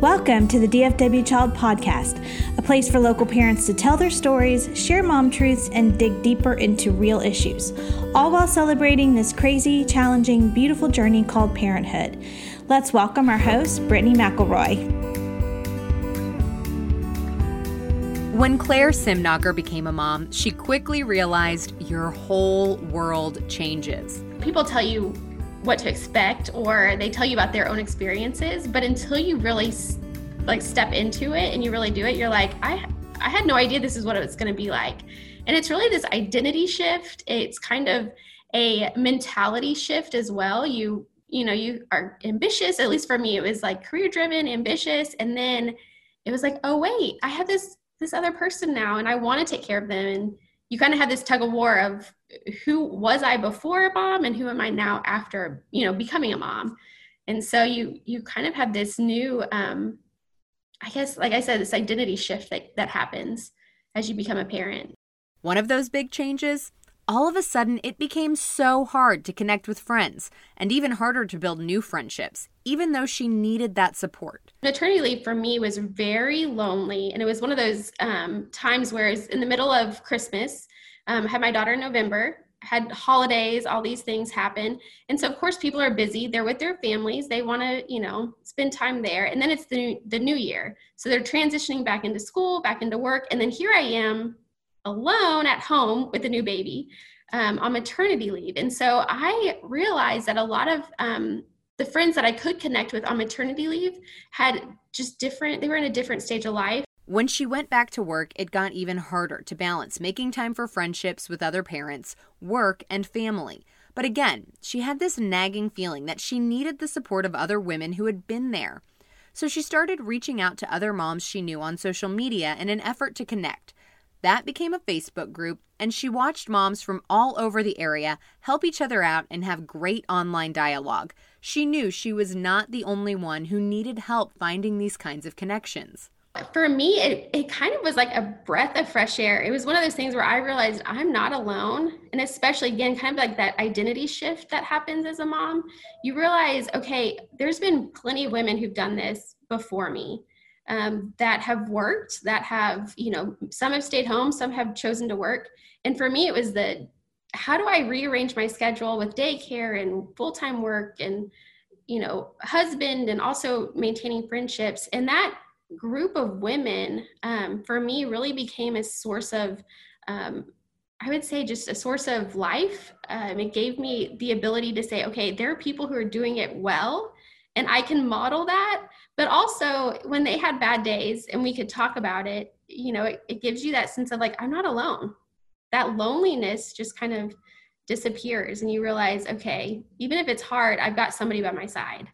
Welcome to the DFW Child Podcast, a place for local parents to tell their stories, share mom truths, and dig deeper into real issues, all while celebrating this crazy, challenging, beautiful journey called parenthood. Let's welcome our host, Brittany McElroy. When Claire Simnacher became a mom, she quickly realized your whole world changes. People tell you what to expect or they tell you about their own experiences but until you really like step into it and you really do it you're like i i had no idea this is what it's going to be like. And it's really this identity shift. It's kind of a mentality shift as well. You you know you are ambitious. At least for me it was like career driven ambitious. And then it was like oh wait i have this this other person now and i want to take care of them. And you kind of have this tug of war of who was I before a mom and who am I now after, you know, becoming a mom. And so you you kind of have this new um I guess like I said this identity shift that that happens as you become a parent. One of those big changes all of a sudden it became so hard to connect with friends and even harder to build new friendships, even though she needed that support. Maternity leave for me was very lonely. And it was one of those um, times where it's in the middle of Christmas um, had my daughter in November, had holidays, all these things happen. And so, of course, people are busy. They're with their families. They want to, you know, spend time there. And then it's the, the new year. So they're transitioning back into school, back into work. And then here I am alone at home with a new baby um, on maternity leave. And so I realized that a lot of um, the friends that I could connect with on maternity leave had just different, they were in a different stage of life. When she went back to work, it got even harder to balance making time for friendships with other parents, work, and family. But again, she had this nagging feeling that she needed the support of other women who had been there. So she started reaching out to other moms she knew on social media in an effort to connect. That became a Facebook group, and she watched moms from all over the area help each other out and have great online dialogue. She knew she was not the only one who needed help finding these kinds of connections. For me it, it kind of was like a breath of fresh air. It was one of those things where i realized i'm not alone and especially again kind of like that identity shift that happens as a mom. You realize okay there's been plenty of women who've done this before me um, that have worked that have you know some have stayed home some have chosen to work. And for me it was the how do i rearrange my schedule with daycare and full-time work and you know husband and also maintaining friendships? And that group of women um, for me really became a source of um, i would say just a source of life. Um, it gave me the ability to say okay there are people who are doing it well and i can model that but also when they had bad days and we could talk about it you know it, it gives you that sense of like i'm not alone that loneliness just kind of disappears and you realize okay even if it's hard i've got somebody by my side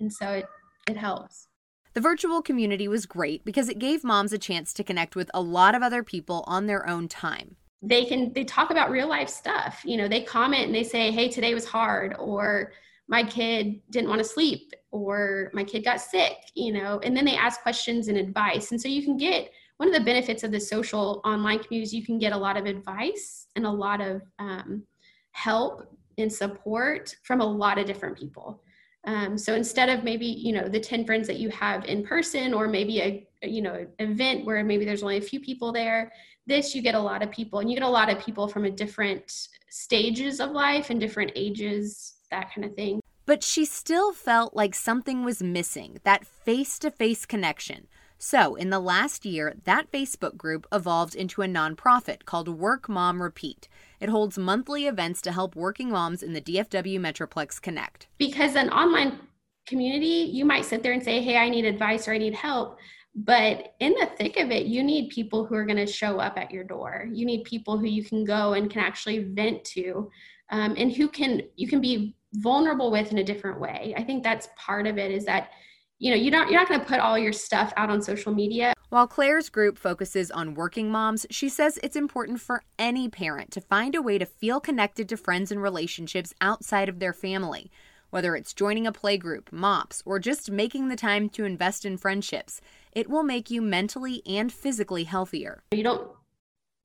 and so it it helps the virtual community was great because it gave moms a chance to connect with a lot of other people on their own time. They can they talk about real life stuff. You know, they comment and they say, "Hey, today was hard," or "My kid didn't want to sleep," or "My kid got sick," you know, and then they ask questions and advice. And so you can get one of the benefits of the social online communities, you can get a lot of advice and a lot of um, help and support from a lot of different people. Um, so instead of maybe you know the 10 friends that you have in person or maybe a you know event where maybe there's only a few people there this you get a lot of people and you get a lot of people from a different stages of life and different ages that kind of thing but she still felt like something was missing that face-to-face connection so, in the last year, that Facebook group evolved into a nonprofit called Work Mom Repeat. It holds monthly events to help working moms in the DFW Metroplex connect. Because an online community, you might sit there and say, Hey, I need advice or I need help. But in the thick of it, you need people who are going to show up at your door. You need people who you can go and can actually vent to, um, and who can you can be vulnerable with in a different way. I think that's part of it. Is that you know you don't you're not going to put all your stuff out on social media while claire's group focuses on working moms she says it's important for any parent to find a way to feel connected to friends and relationships outside of their family whether it's joining a playgroup mops or just making the time to invest in friendships it will make you mentally and physically healthier you don't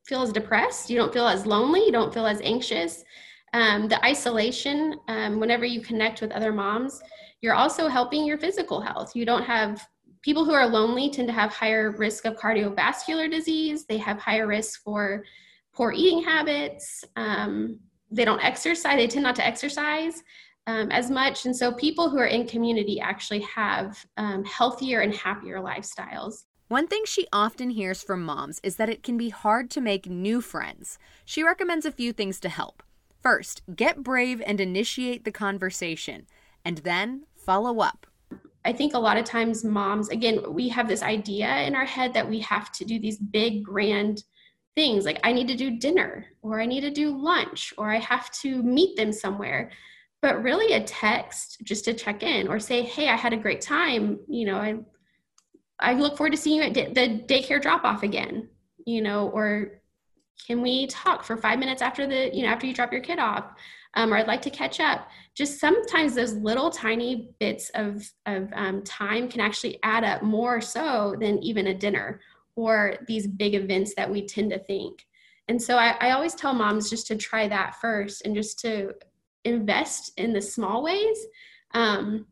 feel as depressed you don't feel as lonely you don't feel as anxious um, the isolation um, whenever you connect with other moms you're also helping your physical health. You don't have people who are lonely tend to have higher risk of cardiovascular disease. They have higher risk for poor eating habits. Um, they don't exercise. They tend not to exercise um, as much. And so people who are in community actually have um, healthier and happier lifestyles. One thing she often hears from moms is that it can be hard to make new friends. She recommends a few things to help. First, get brave and initiate the conversation, and then follow up. I think a lot of times moms, again, we have this idea in our head that we have to do these big, grand things like I need to do dinner, or I need to do lunch, or I have to meet them somewhere. But really, a text just to check in or say, Hey, I had a great time. You know, I I look forward to seeing you at the daycare drop off again, you know, or can we talk for five minutes after the, you know, after you drop your kid off? Um, or I'd like to catch up. Just sometimes those little tiny bits of, of um, time can actually add up more so than even a dinner or these big events that we tend to think. And so I, I always tell moms just to try that first and just to invest in the small ways. Um,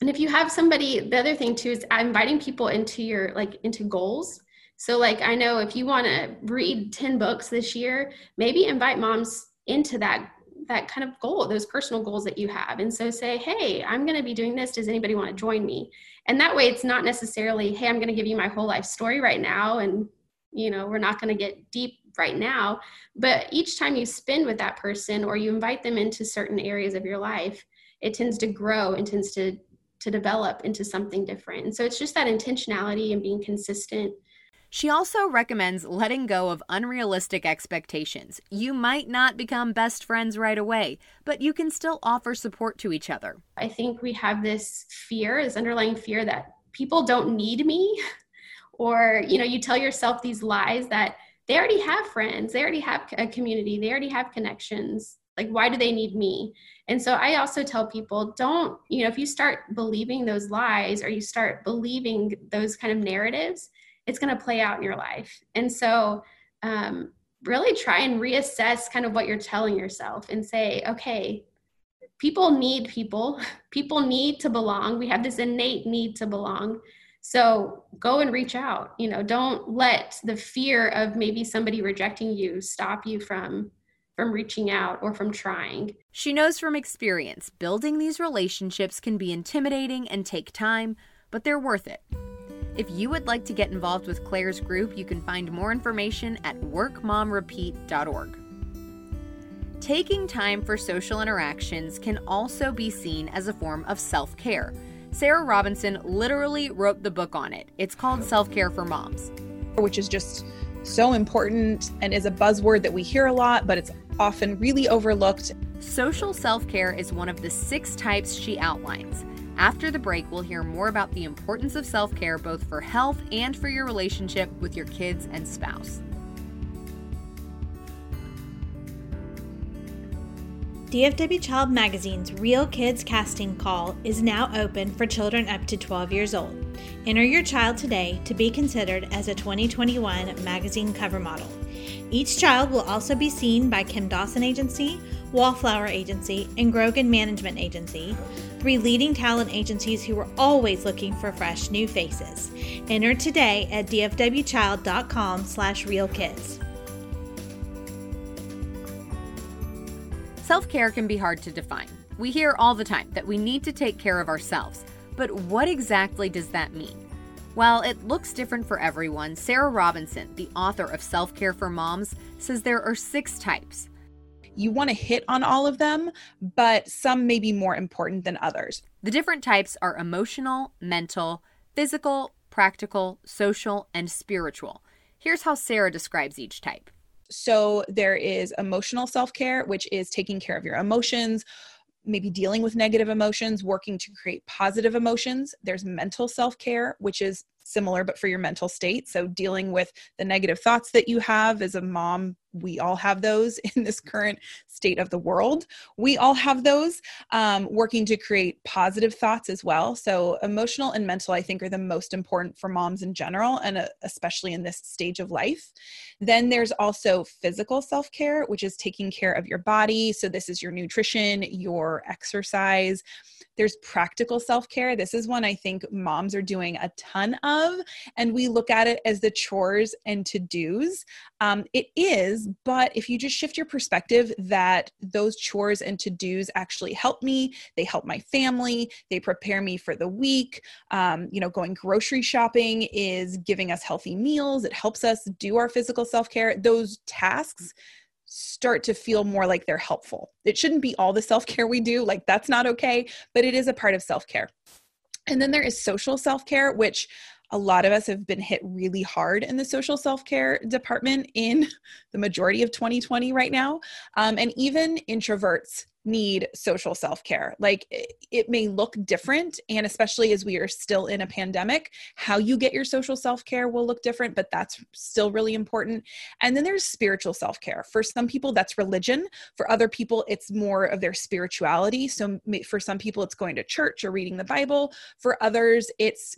and if you have somebody the other thing too is inviting people into your like into goals so like i know if you want to read 10 books this year maybe invite moms into that that kind of goal those personal goals that you have and so say hey i'm going to be doing this does anybody want to join me and that way it's not necessarily hey i'm going to give you my whole life story right now and you know we're not going to get deep right now but each time you spend with that person or you invite them into certain areas of your life it tends to grow and tends to to develop into something different. And so it's just that intentionality and being consistent. She also recommends letting go of unrealistic expectations. You might not become best friends right away, but you can still offer support to each other. I think we have this fear, this underlying fear that people don't need me or you know, you tell yourself these lies that they already have friends, they already have a community, they already have connections like why do they need me and so i also tell people don't you know if you start believing those lies or you start believing those kind of narratives it's going to play out in your life. And so um, really try and reassess kind of what you're telling yourself and say okay people need people. People need to belong. We have this innate need to belong. So go and reach out. You know don't let the fear of maybe somebody rejecting you stop you from from reaching out or from trying. She knows from experience building these relationships can be intimidating and take time, but they're worth it. If you would like to get involved with Claire's group, you can find more information at workmomrepeat.org. Taking time for social interactions can also be seen as a form of self care. Sarah Robinson literally wrote the book on it. It's called Self Care for Moms, which is just so important and is a buzzword that we hear a lot, but it's often really overlooked. Social self care is one of the six types she outlines. After the break, we'll hear more about the importance of self care both for health and for your relationship with your kids and spouse. DFW Child Magazine's Real Kids casting call is now open for children up to 12 years old. Enter your child today to be considered as a 2021 magazine cover model. Each child will also be seen by Kim Dawson Agency, Wallflower Agency, and Grogan Management Agency, three leading talent agencies who are always looking for fresh new faces. Enter today at dfwchild.com slash realkids. Self-care can be hard to define. We hear all the time that we need to take care of ourselves, but what exactly does that mean? While it looks different for everyone, Sarah Robinson, the author of Self Care for Moms, says there are six types. You want to hit on all of them, but some may be more important than others. The different types are emotional, mental, physical, practical, social, and spiritual. Here's how Sarah describes each type. So there is emotional self care, which is taking care of your emotions, maybe dealing with negative emotions, working to create positive emotions. There's mental self care, which is similar but for your mental state. So, dealing with the negative thoughts that you have as a mom we all have those in this current state of the world. We all have those um, working to create positive thoughts as well. So, emotional and mental, I think, are the most important for moms in general, and uh, especially in this stage of life. Then there's also physical self care, which is taking care of your body. So, this is your nutrition, your exercise. There's practical self care. This is one I think moms are doing a ton of, and we look at it as the chores and to dos. Um, it is, but if you just shift your perspective that those chores and to dos actually help me, they help my family, they prepare me for the week. Um, you know, going grocery shopping is giving us healthy meals, it helps us do our physical self care. Those tasks start to feel more like they're helpful. It shouldn't be all the self care we do, like, that's not okay, but it is a part of self care. And then there is social self care, which a lot of us have been hit really hard in the social self care department in the majority of 2020 right now. Um, and even introverts need social self care. Like it may look different, and especially as we are still in a pandemic, how you get your social self care will look different, but that's still really important. And then there's spiritual self care. For some people, that's religion. For other people, it's more of their spirituality. So for some people, it's going to church or reading the Bible. For others, it's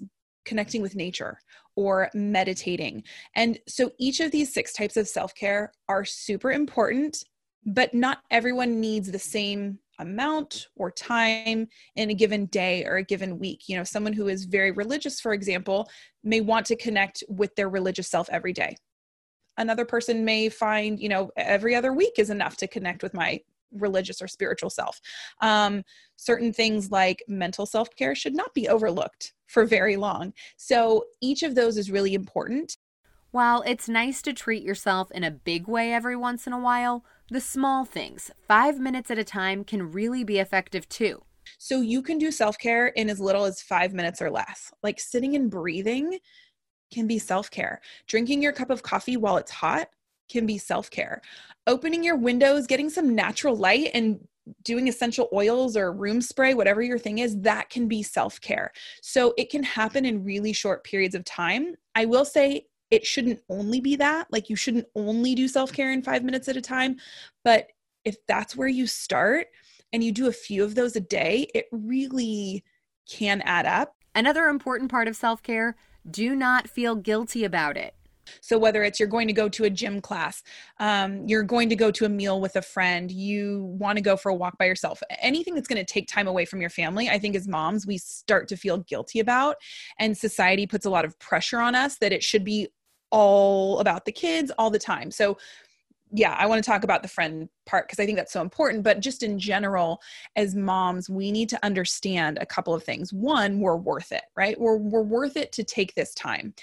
connecting with nature or meditating. And so each of these six types of self care are super important but not everyone needs the same amount or time in a given day or a given week. You know, someone who is very religious, for example, may want to connect with their religious self every day. Another person may find, you know, every other week is enough to connect with my religious or spiritual self. Um, certain things like mental self care should not be overlooked for very long. So each of those is really important. While it's nice to treat yourself in a big way every once in a while, the small things, five minutes at a time, can really be effective too. So you can do self care in as little as five minutes or less. Like sitting and breathing can be self care. Drinking your cup of coffee while it's hot can be self care. Opening your windows, getting some natural light, and doing essential oils or room spray, whatever your thing is, that can be self care. So it can happen in really short periods of time. I will say it shouldn't only be that. Like you shouldn't only do self care in five minutes at a time. But if that's where you start and you do a few of those a day, it really can add up. Another important part of self care do not feel guilty about it. So, whether it's you're going to go to a gym class, um, you're going to go to a meal with a friend, you want to go for a walk by yourself, anything that's going to take time away from your family, I think as moms, we start to feel guilty about. And society puts a lot of pressure on us that it should be all about the kids all the time. So, yeah, I want to talk about the friend part because I think that's so important. But just in general, as moms, we need to understand a couple of things. One, we're worth it, right? We're, we're worth it to take this time.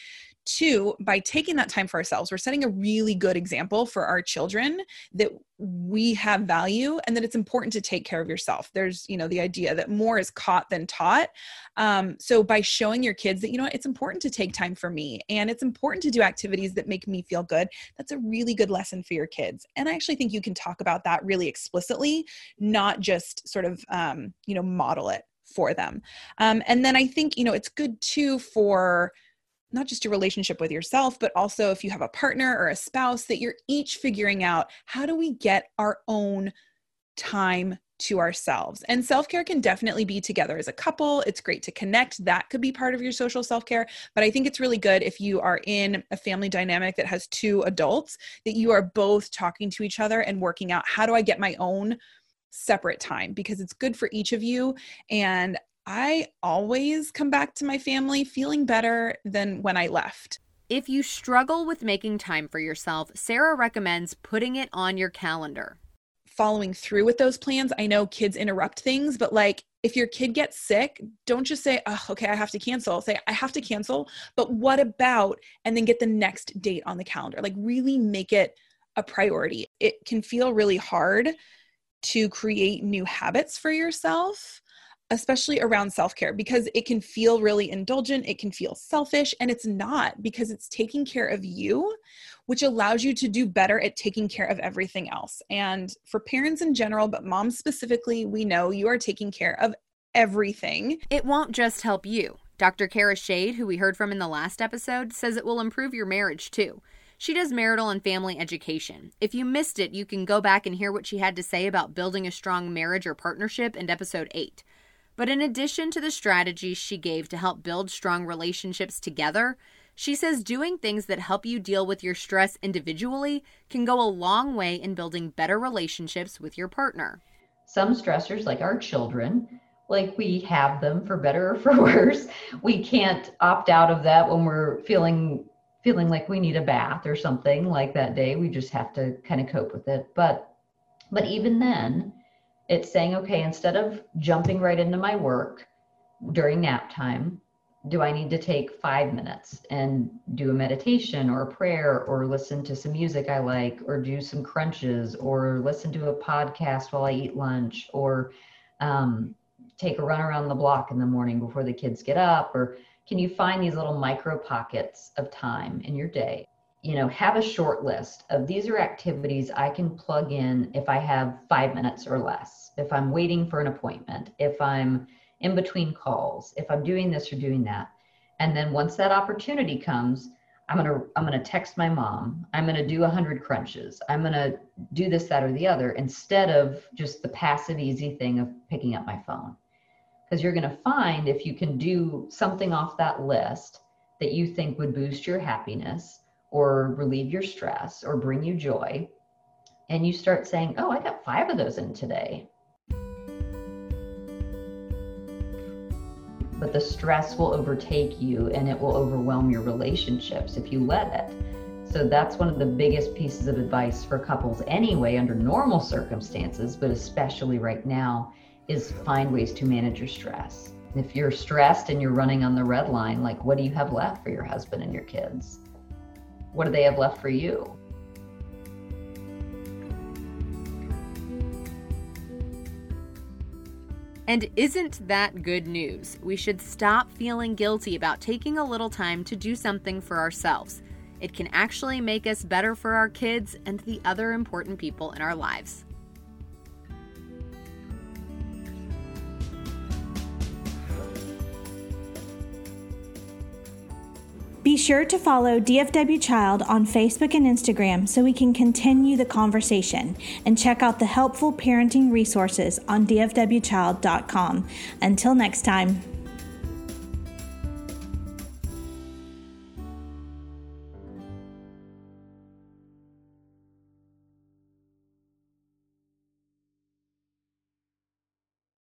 Two, by taking that time for ourselves, we're setting a really good example for our children that we have value and that it's important to take care of yourself. There's, you know, the idea that more is caught than taught. Um, so by showing your kids that, you know, it's important to take time for me and it's important to do activities that make me feel good, that's a really good lesson for your kids. And I actually think you can talk about that really explicitly, not just sort of, um, you know, model it for them. Um, and then I think, you know, it's good too for, not just your relationship with yourself, but also if you have a partner or a spouse, that you're each figuring out how do we get our own time to ourselves. And self care can definitely be together as a couple. It's great to connect. That could be part of your social self care. But I think it's really good if you are in a family dynamic that has two adults, that you are both talking to each other and working out how do I get my own separate time because it's good for each of you. And I always come back to my family feeling better than when I left. If you struggle with making time for yourself, Sarah recommends putting it on your calendar. Following through with those plans, I know kids interrupt things, but like if your kid gets sick, don't just say, oh, okay, I have to cancel. Say, I have to cancel, but what about? And then get the next date on the calendar. Like, really make it a priority. It can feel really hard to create new habits for yourself especially around self care, because it can feel really indulgent, it can feel selfish, and it's not because it's taking care of you, which allows you to do better at taking care of everything else. And for parents in general, but moms specifically, we know you are taking care of everything. It won't just help you. Dr. Kara Shade, who we heard from in the last episode, says it will improve your marriage too. She does marital and family education. If you missed it, you can go back and hear what she had to say about building a strong marriage or partnership in episode 8. But in addition to the strategies she gave to help build strong relationships together, she says doing things that help you deal with your stress individually can go a long way in building better relationships with your partner. Some stressors, like our children, like we have them for better or for worse. We can't opt out of that when we're feeling feeling like we need a bath or something like that day. We just have to kind of cope with it. But but even then, it's saying, okay, instead of jumping right into my work during nap time, do I need to take five minutes and do a meditation or a prayer or listen to some music I like or do some crunches or listen to a podcast while I eat lunch or um, take a run around the block in the morning before the kids get up? Or can you find these little micro pockets of time in your day? You know, have a short list of these are activities I can plug in if I have five minutes or less, if I'm waiting for an appointment, if I'm in between calls, if I'm doing this or doing that. And then once that opportunity comes, I'm gonna I'm gonna text my mom. I'm gonna do a hundred crunches. I'm gonna do this, that, or the other instead of just the passive, easy thing of picking up my phone. Because you're gonna find if you can do something off that list that you think would boost your happiness or relieve your stress or bring you joy, and you start saying, "Oh, I got five of those in today. but the stress will overtake you and it will overwhelm your relationships if you let it. So that's one of the biggest pieces of advice for couples anyway under normal circumstances, but especially right now is find ways to manage your stress. If you're stressed and you're running on the red line, like what do you have left for your husband and your kids? What do they have left for you? And isn't that good news? We should stop feeling guilty about taking a little time to do something for ourselves. It can actually make us better for our kids and the other important people in our lives. Be sure to follow DFW Child on Facebook and Instagram so we can continue the conversation and check out the helpful parenting resources on dfwchild.com. Until next time.